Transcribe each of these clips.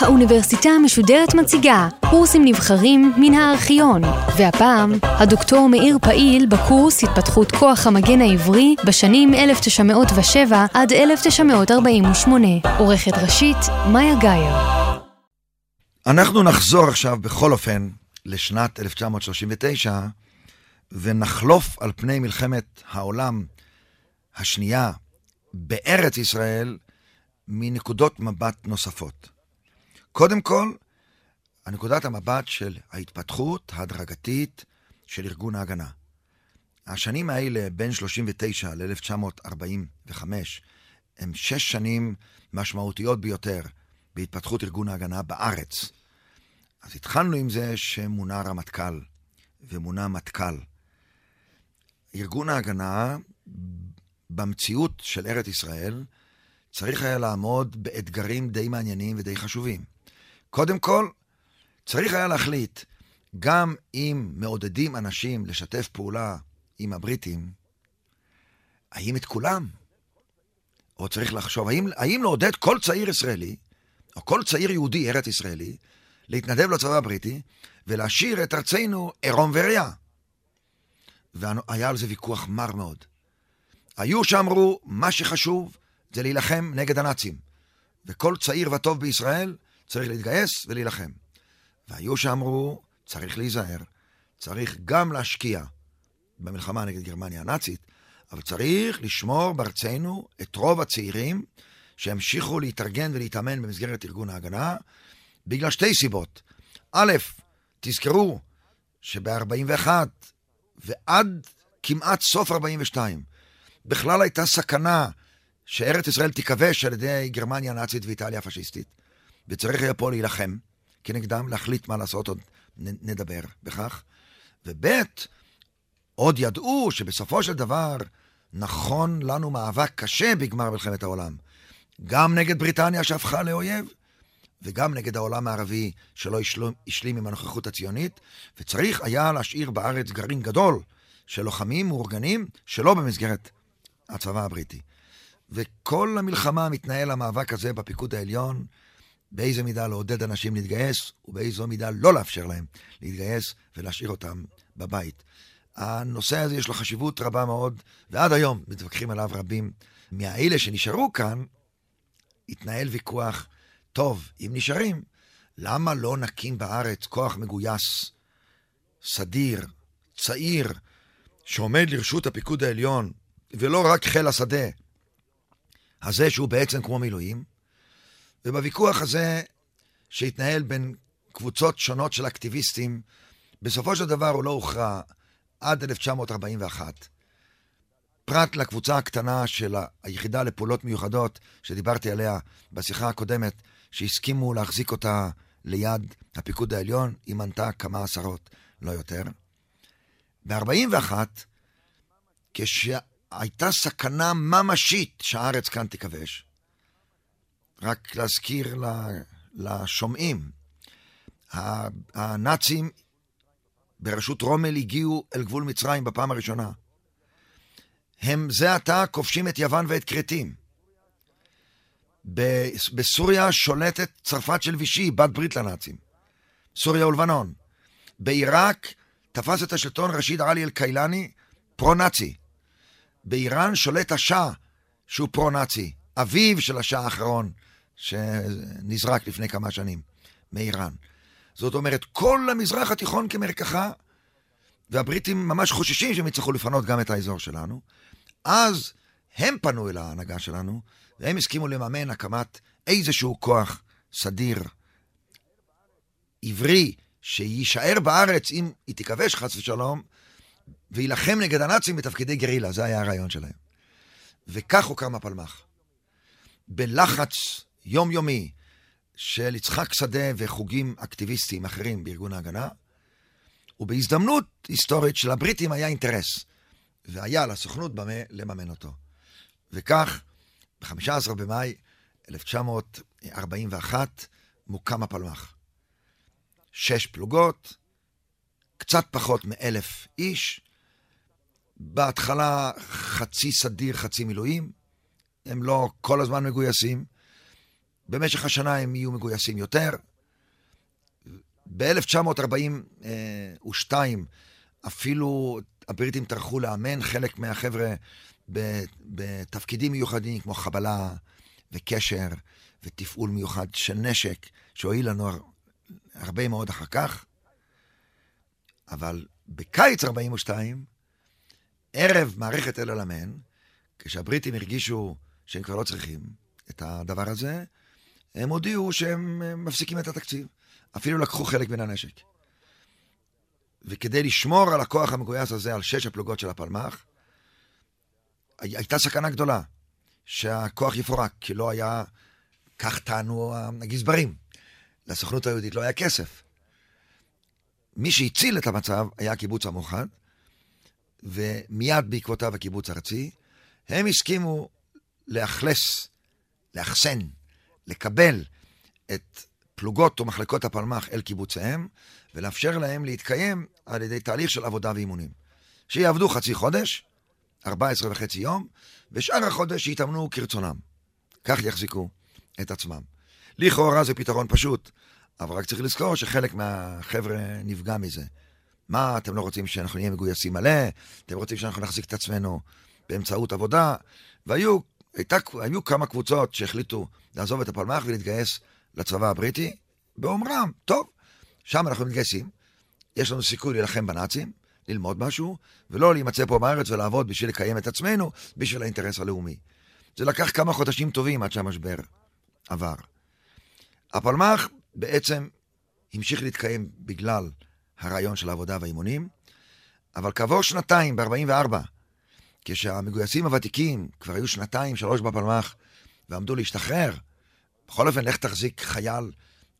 האוניברסיטה המשודרת מציגה קורסים נבחרים מן הארכיון, והפעם הדוקטור מאיר פעיל בקורס התפתחות כוח המגן העברי בשנים 1907 עד 1948. עורכת ראשית, מאיה גאייר. אנחנו נחזור עכשיו בכל אופן לשנת 1939 ונחלוף על פני מלחמת העולם השנייה בארץ ישראל מנקודות מבט נוספות. קודם כל, הנקודת המבט של ההתפתחות ההדרגתית של ארגון ההגנה. השנים האלה, בין 39 ל-1945, הם שש שנים משמעותיות ביותר בהתפתחות ארגון ההגנה בארץ. אז התחלנו עם זה שמונה רמטכ"ל ומונה מטכ"ל. ארגון ההגנה, במציאות של ארץ ישראל, צריך היה לעמוד באתגרים די מעניינים ודי חשובים. קודם כל, צריך היה להחליט, גם אם מעודדים אנשים לשתף פעולה עם הבריטים, האם את כולם? או צריך לחשוב, האם, האם לעודד כל צעיר ישראלי, או כל צעיר יהודי ארץ ישראלי, להתנדב לצבא הבריטי ולהשאיר את ארצנו עירום וריאה? והיה על זה ויכוח מר מאוד. היו שאמרו, מה שחשוב זה להילחם נגד הנאצים. וכל צעיר וטוב בישראל צריך להתגייס ולהילחם. והיו שאמרו, צריך להיזהר, צריך גם להשקיע במלחמה נגד גרמניה הנאצית, אבל צריך לשמור בארצנו את רוב הצעירים שימשיכו להתארגן ולהתאמן במסגרת ארגון ההגנה, בגלל שתי סיבות. א', תזכרו שב-41 ועד כמעט סוף 42, בכלל הייתה סכנה שארץ ישראל תיכבש על ידי גרמניה הנאצית ואיטליה הפשיסטית. וצריך היה פה להילחם כנגדם, להחליט מה לעשות, עוד נדבר בכך. וב', עוד ידעו שבסופו של דבר נכון לנו מאבק קשה בגמר מלחמת העולם. גם נגד בריטניה שהפכה לאויב, וגם נגד העולם הערבי שלא השלים עם הנוכחות הציונית, וצריך היה להשאיר בארץ גרעין גדול של לוחמים מאורגנים שלא במסגרת הצבא הבריטי. וכל המלחמה מתנהל המאבק הזה בפיקוד העליון, באיזה מידה לעודד אנשים להתגייס, ובאיזו מידה לא לאפשר להם להתגייס ולהשאיר אותם בבית. הנושא הזה יש לו חשיבות רבה מאוד, ועד היום מתווכחים עליו רבים. מהאלה שנשארו כאן, התנהל ויכוח, טוב, אם נשארים, למה לא נקים בארץ כוח מגויס, סדיר, צעיר, שעומד לרשות הפיקוד העליון, ולא רק חיל השדה, הזה שהוא בעצם כמו מילואים, ובוויכוח הזה שהתנהל בין קבוצות שונות של אקטיביסטים, בסופו של דבר הוא לא הוכרע עד 1941. פרט לקבוצה הקטנה של היחידה לפעולות מיוחדות, שדיברתי עליה בשיחה הקודמת, שהסכימו להחזיק אותה ליד הפיקוד העליון, היא מנתה כמה עשרות, לא יותר. ב-41, כשהייתה סכנה ממשית שהארץ כאן תיכבש, רק להזכיר לשומעים, הנאצים בראשות רומל הגיעו אל גבול מצרים בפעם הראשונה. הם זה עתה כובשים את יוון ואת כרתים. בסוריה שולטת צרפת של וישי, בת ברית לנאצים. סוריה ולבנון. בעיראק תפס את השלטון רשיד עלי אל-קיילני, פרו-נאצי. באיראן שולט השאה, שהוא פרו-נאצי, אביו של השאה האחרון, שנזרק לפני כמה שנים מאיראן. זאת אומרת, כל המזרח התיכון כמרקחה, והבריטים ממש חוששים שהם יצטרכו לפנות גם את האזור שלנו. אז הם פנו אל ההנהגה שלנו, והם הסכימו לממן הקמת איזשהו כוח סדיר, עברי, שיישאר בארץ אם היא תיכבש חס ושלום, ויילחם נגד הנאצים בתפקידי גרילה, זה היה הרעיון שלהם. וכך הוקם הפלמ"ח. בלחץ יומיומי של יצחק שדה וחוגים אקטיביסטיים אחרים בארגון ההגנה, ובהזדמנות היסטורית של הבריטים היה אינטרס, והיה לסוכנות במה לממן אותו. וכך, ב-15 במאי 1941 מוקם הפלמ"ח. שש פלוגות, קצת פחות מאלף איש, בהתחלה חצי סדיר, חצי מילואים. הם לא כל הזמן מגויסים. במשך השנה הם יהיו מגויסים יותר. ב-1942 אפילו הבריטים טרחו לאמן חלק מהחבר'ה בתפקידים מיוחדים כמו חבלה וקשר ותפעול מיוחד של נשק, שהועיל לנו הרבה מאוד אחר כך. אבל בקיץ 42, ערב מערכת אל אלמן, כשהבריטים הרגישו שהם כבר לא צריכים את הדבר הזה, הם הודיעו שהם מפסיקים את התקציב. אפילו לקחו חלק מן הנשק. וכדי לשמור על הכוח המגויס הזה, על שש הפלוגות של הפלמ"ח, הייתה סכנה גדולה שהכוח יפורק, כי לא היה, כך טענו הגזברים. לסוכנות היהודית לא היה כסף. מי שהציל את המצב היה הקיבוץ המאוחד, ומיד בעקבותיו הקיבוץ הארצי, הם הסכימו לאכלס, לאחסן, לקבל את פלוגות או מחלקות הפלמ"ח אל קיבוציהם, ולאפשר להם להתקיים על ידי תהליך של עבודה ואימונים. שיעבדו חצי חודש, 14 וחצי יום, ושאר החודש שיתאמנו כרצונם. כך יחזיקו את עצמם. לכאורה זה פתרון פשוט, אבל רק צריך לזכור שחלק מהחבר'ה נפגע מזה. מה, אתם לא רוצים שאנחנו נהיה מגויסים מלא? אתם רוצים שאנחנו נחזיק את עצמנו באמצעות עבודה? והיו הייתה, היו כמה קבוצות שהחליטו לעזוב את הפלמ"ח ולהתגייס לצבא הבריטי, באומרם, טוב, שם אנחנו מתגייסים, יש לנו סיכוי להילחם בנאצים, ללמוד משהו, ולא להימצא פה בארץ ולעבוד בשביל לקיים את עצמנו, בשביל האינטרס הלאומי. זה לקח כמה חודשים טובים עד שהמשבר עבר. הפלמ"ח בעצם המשיך להתקיים בגלל הרעיון של העבודה והאימונים, אבל כעבור שנתיים, ב-44, כשהמגויסים הוותיקים כבר היו שנתיים, שלוש בפלמ"ח, ועמדו להשתחרר, בכל אופן, לך תחזיק חייל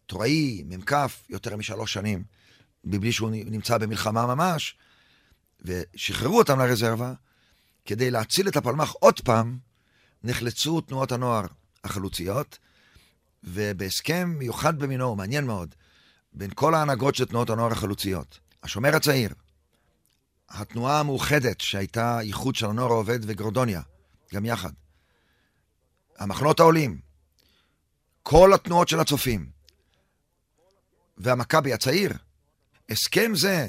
טוראי, מ"כ, יותר משלוש שנים, מבלי שהוא נמצא במלחמה ממש, ושחררו אותם לרזרבה, כדי להציל את הפלמ"ח עוד פעם, נחלצו תנועות הנוער החלוציות, ובהסכם מיוחד במינו, מעניין מאוד, בין כל ההנהגות של תנועות הנוער החלוציות, השומר הצעיר, התנועה המאוחדת, שהייתה איחוד של הנוער העובד וגרודוניה, גם יחד, המחנות העולים, כל התנועות של הצופים, והמכבי הצעיר, הסכם זה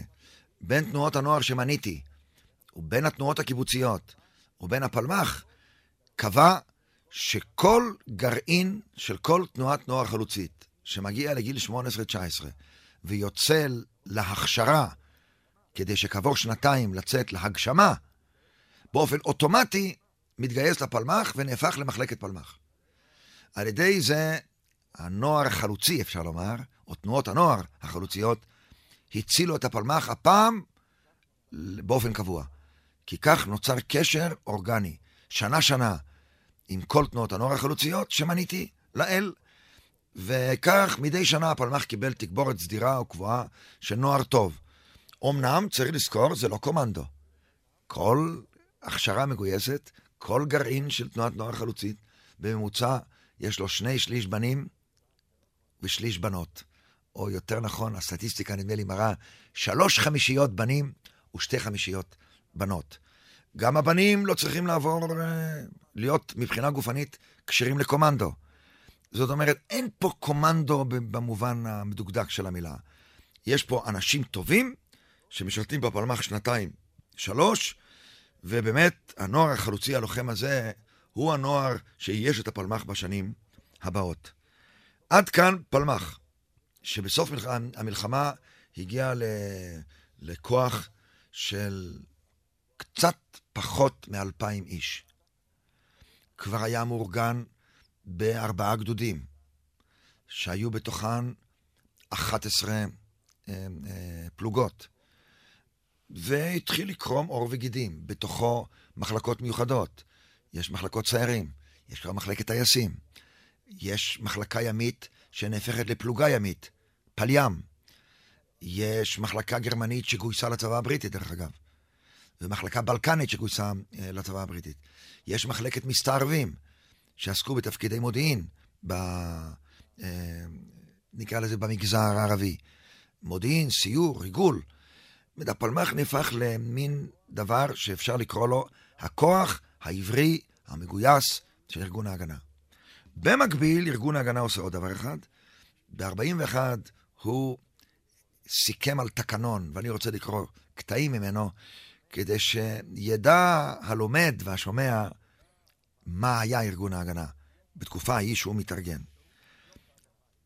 בין תנועות הנוער שמניתי, ובין התנועות הקיבוציות, ובין הפלמ"ח, קבע שכל גרעין של כל תנועת נוער חלוצית שמגיע לגיל 18-19 ויוצא להכשרה כדי שכעבור שנתיים לצאת להגשמה, באופן אוטומטי מתגייס לפלמ"ח ונהפך למחלקת פלמ"ח. על ידי זה הנוער החלוצי, אפשר לומר, או תנועות הנוער החלוציות, הצילו את הפלמ"ח הפעם באופן קבוע. כי כך נוצר קשר אורגני, שנה-שנה, עם כל תנועות הנוער החלוציות שמניתי לאל. וכך מדי שנה הפלמ"ח קיבל תגבורת סדירה או קבועה של נוער טוב. אמנם, צריך לזכור, זה לא קומנדו. כל הכשרה מגויסת, כל גרעין של תנועת נוער חלוצית, בממוצע יש לו שני שליש בנים ושליש בנות. או יותר נכון, הסטטיסטיקה נדמה לי מראה שלוש חמישיות בנים ושתי חמישיות בנות. גם הבנים לא צריכים לעבור, להיות מבחינה גופנית כשירים לקומנדו. זאת אומרת, אין פה קומנדו במובן המדוקדק של המילה. יש פה אנשים טובים שמשרתים בפלמ"ח שנתיים, שלוש, ובאמת, הנוער החלוצי הלוחם הזה הוא הנוער שאייש את הפלמ"ח בשנים הבאות. עד כאן פלמ"ח, שבסוף המלחמה הגיע לכוח של קצת פחות מאלפיים איש. כבר היה מאורגן בארבעה גדודים, שהיו בתוכן 11 אה, אה, פלוגות. והתחיל לקרום עור וגידים, בתוכו מחלקות מיוחדות. יש מחלקות ציירים, יש כבר מחלקת טייסים, יש מחלקה ימית שנהפכת לפלוגה ימית, פליים. יש מחלקה גרמנית שגויסה לצבא הבריטי, דרך אגב, ומחלקה בלקנית שגויסה אה, לצבא הבריטית. יש מחלקת מסתערבים שעסקו בתפקידי מודיעין, ב, אה, נקרא לזה במגזר הערבי. מודיעין, סיור, ריגול. הפלמ"ח נהפך למין דבר שאפשר לקרוא לו הכוח העברי המגויס של ארגון ההגנה. במקביל, ארגון ההגנה עושה עוד דבר אחד. ב-41 הוא סיכם על תקנון, ואני רוצה לקרוא קטעים ממנו, כדי שידע הלומד והשומע מה היה ארגון ההגנה בתקופה ההיא שהוא מתארגן.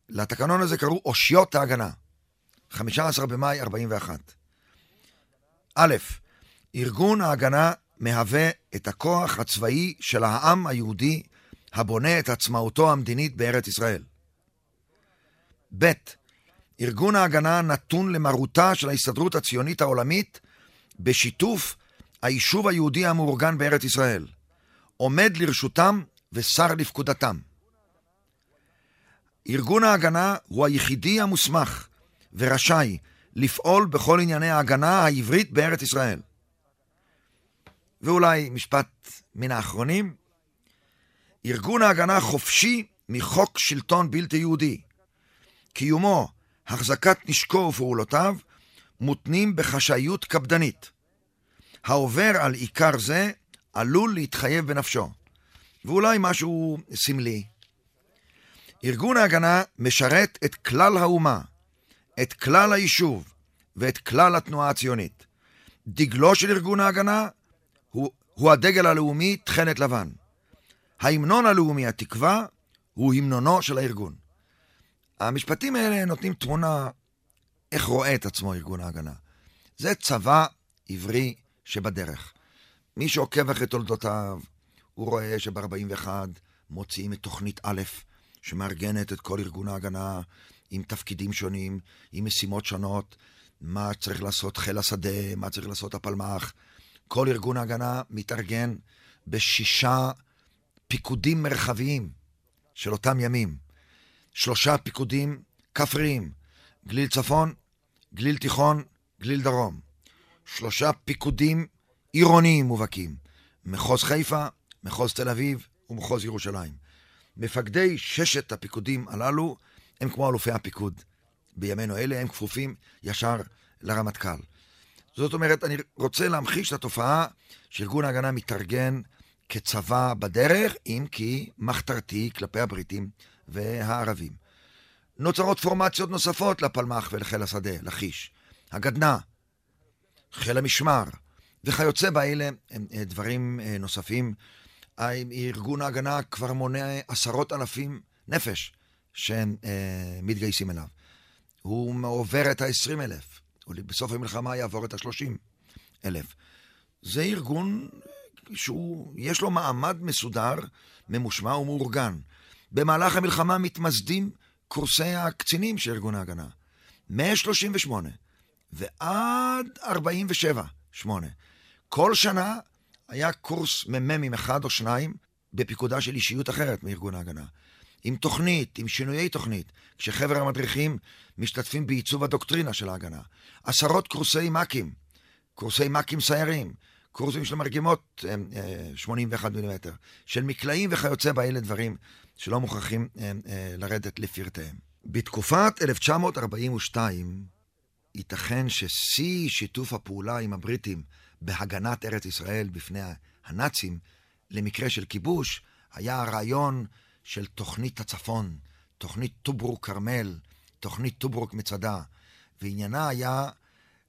לתקנון הזה קראו אושיות ההגנה, 15 במאי 41. א', ארגון ההגנה מהווה את הכוח הצבאי של העם היהודי הבונה את עצמאותו המדינית בארץ ישראל. ב. ארגון ההגנה נתון למרותה של ההסתדרות הציונית העולמית בשיתוף היישוב היהודי המאורגן בארץ ישראל. עומד לרשותם ושר לפקודתם. ארגון ההגנה הוא היחידי המוסמך ורשאי לפעול בכל ענייני ההגנה העברית בארץ ישראל. ואולי משפט מן האחרונים, ארגון ההגנה חופשי מחוק שלטון בלתי יהודי. קיומו, החזקת נשקו ופעולותיו מותנים בחשאיות קפדנית. העובר על עיקר זה עלול להתחייב בנפשו. ואולי משהו סמלי. ארגון ההגנה משרת את כלל האומה, את כלל היישוב ואת כלל התנועה הציונית. דגלו של ארגון ההגנה הוא, הוא הדגל הלאומי תכלת לבן. ההמנון הלאומי, התקווה, הוא המנונו של הארגון. המשפטים האלה נותנים תמונה איך רואה את עצמו ארגון ההגנה. זה צבא עברי שבדרך. מי שעוקב אחרי תולדותיו, הוא רואה שב-41 מוציאים את תוכנית א', שמארגנת את כל ארגון ההגנה עם תפקידים שונים, עם משימות שונות, מה צריך לעשות חיל השדה, מה צריך לעשות הפלמ"ח. כל ארגון ההגנה מתארגן בשישה פיקודים מרחביים של אותם ימים. שלושה פיקודים כפריים, גליל צפון, גליל תיכון, גליל דרום. שלושה פיקודים עירוניים מובהקים, מחוז חיפה, מחוז תל אביב ומחוז ירושלים. מפקדי ששת הפיקודים הללו הם כמו אלופי הפיקוד. בימינו אלה הם כפופים ישר לרמטכ"ל. זאת אומרת, אני רוצה להמחיש את התופעה שארגון ההגנה מתארגן כצבא בדרך, אם כי מחתרתי כלפי הבריטים והערבים. נוצרות פורמציות נוספות לפלמ"ח ולחיל השדה, לכיש. הגדנ"ע, חיל המשמר, וכיוצא באלה אה, דברים אה, נוספים. ארגון ההגנה כבר מונה עשרות אלפים נפש שהם אה, מתגייסים אליו. הוא עובר את ה-20 אלף, בסוף המלחמה יעבור את ה-30 אלף. זה ארגון שיש לו מעמד מסודר, ממושמע ומאורגן. במהלך המלחמה מתמסדים קורסי הקצינים של ארגון ההגנה. מ-38 ועד 47, 8. כל שנה היה קורס מ"מים אחד או שניים בפיקודה של אישיות אחרת מארגון ההגנה. עם תוכנית, עם שינויי תוכנית, כשחבר המדריכים משתתפים בעיצוב הדוקטרינה של ההגנה. עשרות קורסי מ"כים, קורסי מ"כים סיירים, קורסים של מרגמות 81 אה, מילימטר, של מקלעים וכיוצא באלה דברים שלא מוכרחים אה, אה, לרדת לפרטיהם. בתקופת 1942, ייתכן ששיא שיתוף הפעולה עם הבריטים בהגנת ארץ ישראל בפני הנאצים, למקרה של כיבוש, היה הרעיון של תוכנית הצפון, תוכנית טוברוק כרמל, תוכנית טוברוק מצדה, ועניינה היה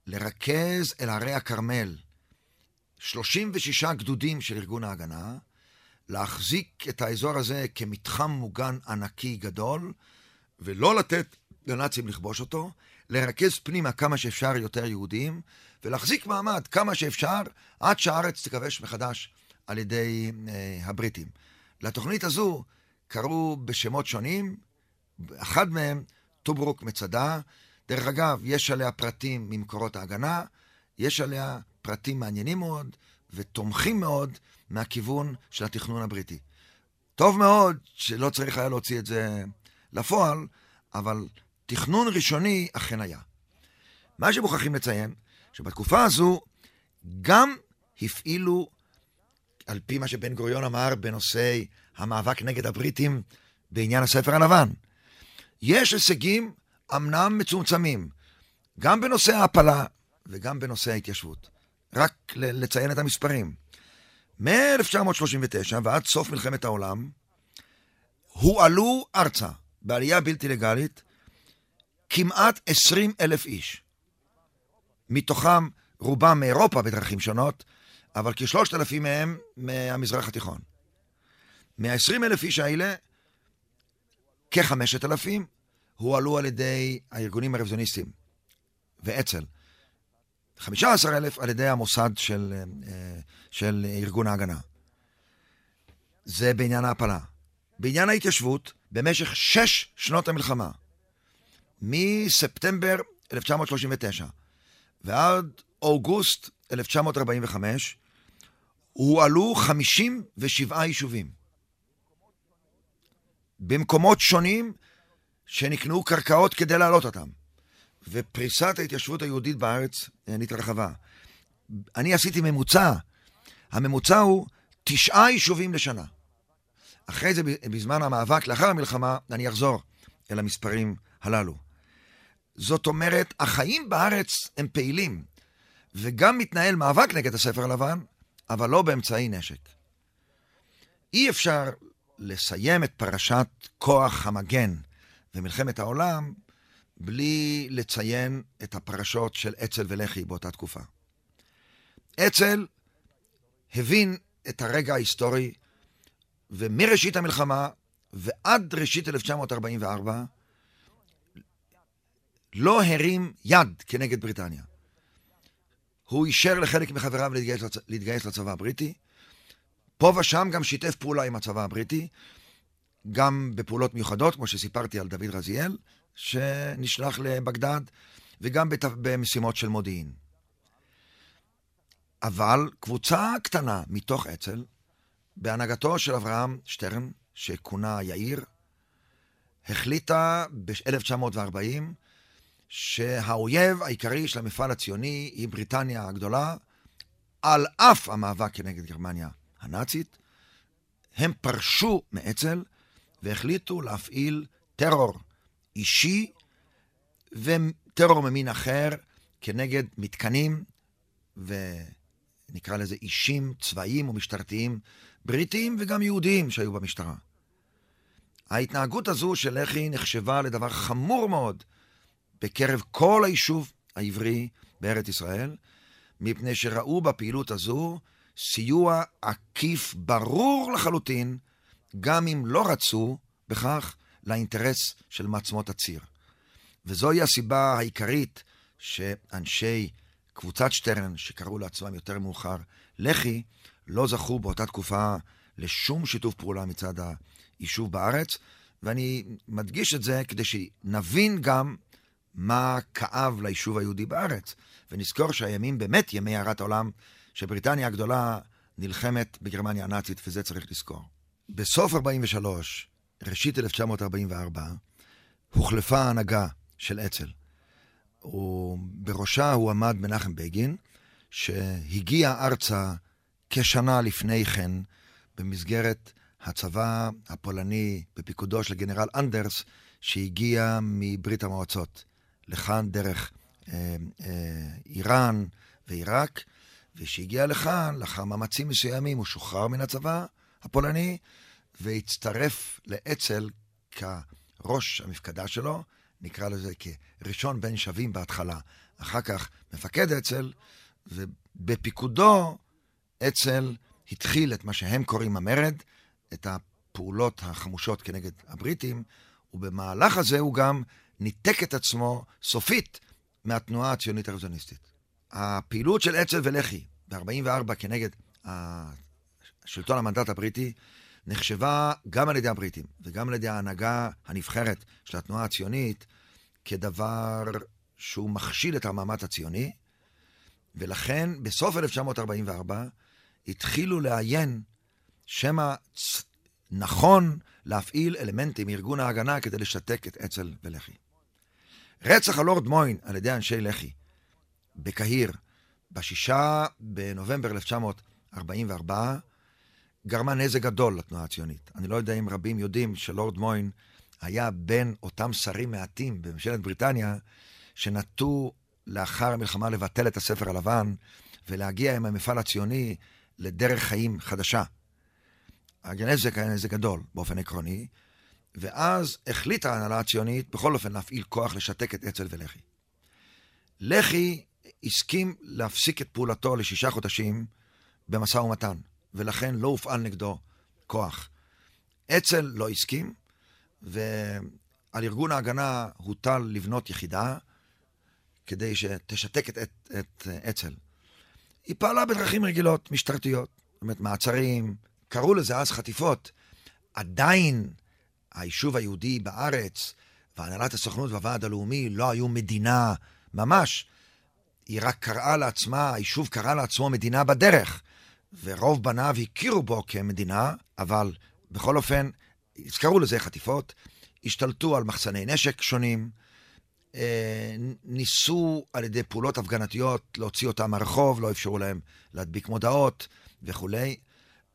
לרכז אל הרי הכרמל 36 גדודים של ארגון ההגנה, להחזיק את האזור הזה כמתחם מוגן ענקי גדול, ולא לתת לנאצים לכבוש אותו, לרכז פנימה כמה שאפשר יותר יהודים, ולהחזיק מעמד כמה שאפשר עד שהארץ תכבש מחדש על ידי אה, הבריטים. לתוכנית הזו קראו בשמות שונים, אחד מהם טוברוק מצדה. דרך אגב, יש עליה פרטים ממקורות ההגנה, יש עליה פרטים מעניינים מאוד ותומכים מאוד מהכיוון של התכנון הבריטי. טוב מאוד שלא צריך היה להוציא את זה לפועל, אבל תכנון ראשוני אכן היה. מה שמוכרחים לציין, שבתקופה הזו גם הפעילו, על פי מה שבן גוריון אמר בנושא המאבק נגד הבריטים בעניין הספר הלבן, יש הישגים אמנם מצומצמים, גם בנושא ההעפלה, וגם בנושא ההתיישבות. רק לציין את המספרים. מ-1939 ועד סוף מלחמת העולם, הועלו ארצה בעלייה בלתי לגלית כמעט 20 אלף איש. מתוכם רובם מאירופה בדרכים שונות, אבל כשלושת אלפים מהם מהמזרח התיכון. מה-20 אלף איש האלה, כחמשת אלפים הועלו על ידי הארגונים הרוויזיוניסטיים ואצ"ל. 15 אלף על ידי המוסד של, אה, של ארגון ההגנה. זה בעניין ההפלה. בעניין ההתיישבות, במשך שש שנות המלחמה, מספטמבר 1939 ועד אוגוסט 1945, הועלו 57 יישובים. במקומות שונים שנקנו קרקעות כדי להעלות אותם. ופריסת ההתיישבות היהודית בארץ נתרחבה. אני עשיתי ממוצע, הממוצע הוא תשעה יישובים לשנה. אחרי זה, בזמן המאבק, לאחר המלחמה, אני אחזור אל המספרים הללו. זאת אומרת, החיים בארץ הם פעילים, וגם מתנהל מאבק נגד הספר הלבן, אבל לא באמצעי נשק. אי אפשר לסיים את פרשת כוח המגן ומלחמת העולם בלי לציין את הפרשות של אצ"ל ולח"י באותה תקופה. אצ"ל הבין את הרגע ההיסטורי, ומראשית המלחמה ועד ראשית 1944 לא הרים יד כנגד בריטניה. הוא אישר לחלק מחבריו להתגייס, לצ... להתגייס לצבא הבריטי. פה ושם גם שיתף פעולה עם הצבא הבריטי, גם בפעולות מיוחדות, כמו שסיפרתי על דוד רזיאל, שנשלח לבגדד, וגם בת... במשימות של מודיעין. אבל קבוצה קטנה מתוך אצ"ל, בהנהגתו של אברהם שטרן, שכונה יאיר, החליטה ב-1940 שהאויב העיקרי של המפעל הציוני היא בריטניה הגדולה, על אף המאבק כנגד גרמניה הנאצית, הם פרשו מאצ"ל והחליטו להפעיל טרור אישי וטרור ממין אחר כנגד מתקנים ונקרא לזה אישים צבאיים ומשטרתיים בריטיים וגם יהודיים שהיו במשטרה. ההתנהגות הזו של לח"י נחשבה לדבר חמור מאוד בקרב כל היישוב העברי בארץ ישראל, מפני שראו בפעילות הזו סיוע עקיף ברור לחלוטין, גם אם לא רצו בכך לאינטרס של מעצמות הציר. וזוהי הסיבה העיקרית שאנשי קבוצת שטרן, שקראו לעצמם יותר מאוחר לח"י, לא זכו באותה תקופה לשום שיתוף פעולה מצד היישוב בארץ, ואני מדגיש את זה כדי שנבין גם מה כאב ליישוב היהודי בארץ, ונזכור שהימים באמת ימי הערת העולם, שבריטניה הגדולה נלחמת בגרמניה הנאצית, וזה צריך לזכור. בסוף 43, ראשית 1944, הוחלפה ההנהגה של אצ"ל. ובראשה הוא עמד מנחם בגין, שהגיע ארצה כשנה לפני כן במסגרת הצבא הפולני בפיקודו של גנרל אנדרס, שהגיע מברית המועצות. לכאן דרך אה, אה, איראן ועיראק, וכשהגיע לכאן, לאחר מאמצים מסוימים, הוא שוחרר מן הצבא הפולני, והצטרף לאצ"ל כראש המפקדה שלו, נקרא לזה כראשון בין שווים בהתחלה. אחר כך מפקד אצ"ל, ובפיקודו אצ"ל התחיל את מה שהם קוראים המרד, את הפעולות החמושות כנגד הבריטים, ובמהלך הזה הוא גם ניתק את עצמו סופית מהתנועה הציונית הרוויזיוניסטית. הפעילות של אצ"ל ולח"י ב-44 כנגד שלטון המנדט הבריטי נחשבה גם על ידי הבריטים וגם על ידי ההנהגה הנבחרת של התנועה הציונית כדבר שהוא מכשיל את המאמץ הציוני, ולכן בסוף 1944 התחילו לעיין שמא נכון להפעיל אלמנטים מארגון ההגנה כדי לשתק את אצ"ל ולח"י. רצח הלורד מוין על ידי אנשי לח"י בקהיר בשישה בנובמבר 1944 גרמה נזק גדול לתנועה הציונית. אני לא יודע אם רבים יודעים שלורד מוין היה בין אותם שרים מעטים בממשלת בריטניה שנטו לאחר המלחמה לבטל את הספר הלבן ולהגיע עם המפעל הציוני לדרך חיים חדשה. הנזק היה נזק גדול באופן עקרוני, ואז החליטה ההנהלה הציונית בכל אופן להפעיל כוח לשתק את אצ"ל ולח"י. לח"י הסכים להפסיק את פעולתו לשישה חודשים במשא ומתן, ולכן לא הופעל נגדו כוח. אצ"ל לא הסכים, ועל ארגון ההגנה הוטל לבנות יחידה כדי שתשתק את, את, את אצ"ל. היא פעלה בדרכים רגילות, משטרתיות, זאת אומרת, מעצרים, קראו לזה אז חטיפות. עדיין היישוב היהודי בארץ והנהלת הסוכנות והוועד הלאומי לא היו מדינה ממש. היא רק קראה לעצמה, היישוב קרא לעצמו מדינה בדרך, ורוב בניו הכירו בו כמדינה, אבל בכל אופן, קראו לזה חטיפות, השתלטו על מחסני נשק שונים, אה, ניסו על ידי פעולות הפגנתיות להוציא אותם מהרחוב, לא אפשרו להם להדביק מודעות וכולי,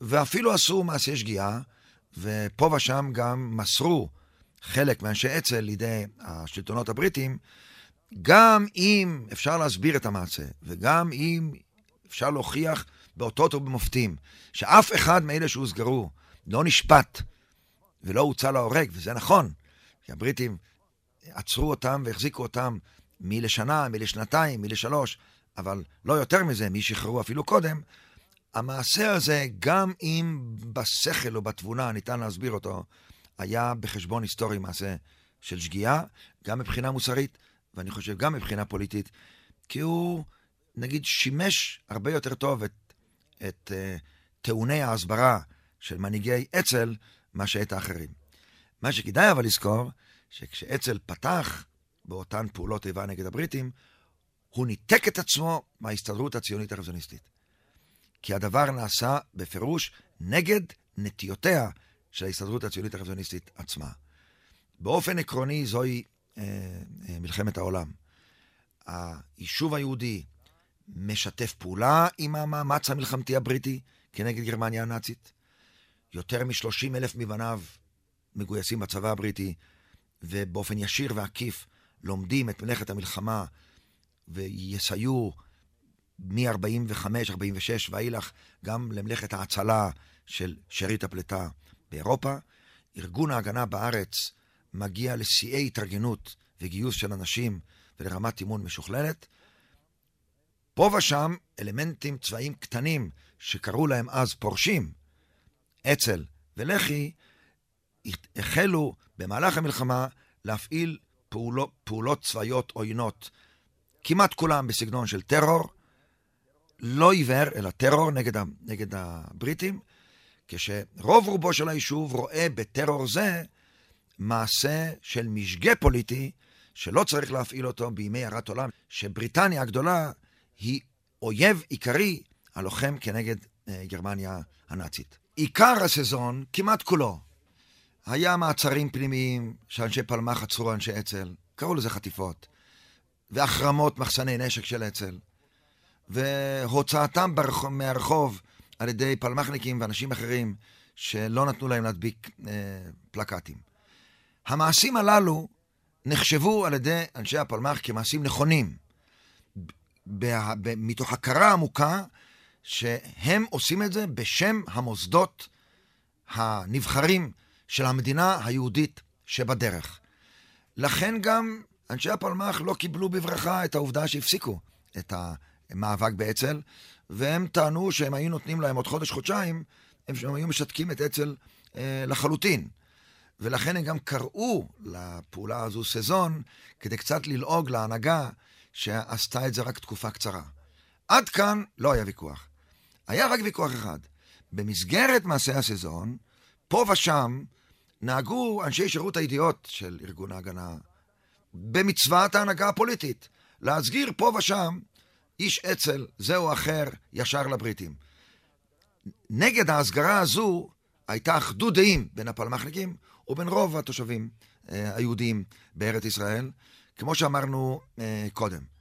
ואפילו עשו מעשי שגיאה, ופה ושם גם מסרו חלק מאנשי אצ"ל לידי השלטונות הבריטים, גם אם אפשר להסביר את המעשה, וגם אם אפשר להוכיח באותות ובמופתים, שאף אחד מאלה שהוסגרו לא נשפט ולא הוצא להורג, וזה נכון, כי הבריטים עצרו אותם והחזיקו אותם מלשנה, מלשנתיים, מלשלוש, אבל לא יותר מזה, מי שחררו אפילו קודם, המעשה הזה, גם אם בשכל או בתבונה ניתן להסביר אותו, היה בחשבון היסטורי מעשה של שגיאה, גם מבחינה מוסרית, ואני חושב גם מבחינה פוליטית, כי הוא, נגיד, שימש הרבה יותר טוב את, את uh, טעוני ההסברה של מנהיגי אצ"ל, מאשר את האחרים. מה שכדאי אבל לזכור, שכשאצ"ל פתח באותן פעולות איבה נגד הבריטים, הוא ניתק את עצמו מההסתדרות הציונית הרוויזיוניסטית. כי הדבר נעשה בפירוש נגד נטיותיה של ההסתדרות הציונית הרוויזיוניסטית עצמה. באופן עקרוני זוהי אה, אה, מלחמת העולם. היישוב היהודי משתף פעולה עם המאמץ המלחמתי הבריטי כנגד גרמניה הנאצית. יותר מ-30 אלף מבניו מגויסים בצבא הבריטי, ובאופן ישיר ועקיף לומדים את מלאכת המלחמה ויסייעו מ-45-46 ואילך גם למלאכת ההצלה של שארית הפליטה באירופה. ארגון ההגנה בארץ מגיע לשיאי התארגנות וגיוס של אנשים ולרמת אימון משוכללת. פה ושם אלמנטים צבאיים קטנים שקראו להם אז פורשים, אצ"ל ולח"י, החלו במהלך המלחמה להפעיל פעולו, פעולות צבאיות עוינות, כמעט כולם בסגנון של טרור, לא עיוור, אלא טרור נגד, נגד הבריטים, כשרוב רובו של היישוב רואה בטרור זה מעשה של משגה פוליטי, שלא צריך להפעיל אותו בימי הרת עולם, שבריטניה הגדולה היא אויב עיקרי הלוחם כנגד אה, גרמניה הנאצית. עיקר הסזון, כמעט כולו, היה מעצרים פנימיים שאנשי פלמ"ח עצרו אנשי אצ"ל, קראו לזה חטיפות, והחרמות מחסני נשק של אצ"ל, והוצאתם ברחוב, מהרחוב על ידי פלמ"חניקים ואנשים אחרים שלא נתנו להם להדביק אה, פלקטים. המעשים הללו נחשבו על ידי אנשי הפלמ"ח כמעשים נכונים, מתוך הכרה עמוקה שהם עושים את זה בשם המוסדות הנבחרים של המדינה היהודית שבדרך. לכן גם אנשי הפלמ"ח לא קיבלו בברכה את העובדה שהפסיקו את המאבק באצ"ל, והם טענו שהם היו נותנים להם עוד חודש-חודשיים, הם היו משתקים את אצ"ל אה, לחלוטין. ולכן הם גם קראו לפעולה הזו סזון, כדי קצת ללעוג להנהגה שעשתה את זה רק תקופה קצרה. עד כאן לא היה ויכוח. היה רק ויכוח אחד. במסגרת מעשה הסזון, פה ושם נהגו אנשי שירות הידיעות של ארגון ההגנה במצוות ההנהגה הפוליטית, להסגיר פה ושם איש אצ"ל, זה או אחר, ישר לבריטים. נגד ההסגרה הזו הייתה אחדות דעים בין הפלמ"חניקים ובין רוב התושבים אה, היהודים בארץ ישראל, כמו שאמרנו אה, קודם.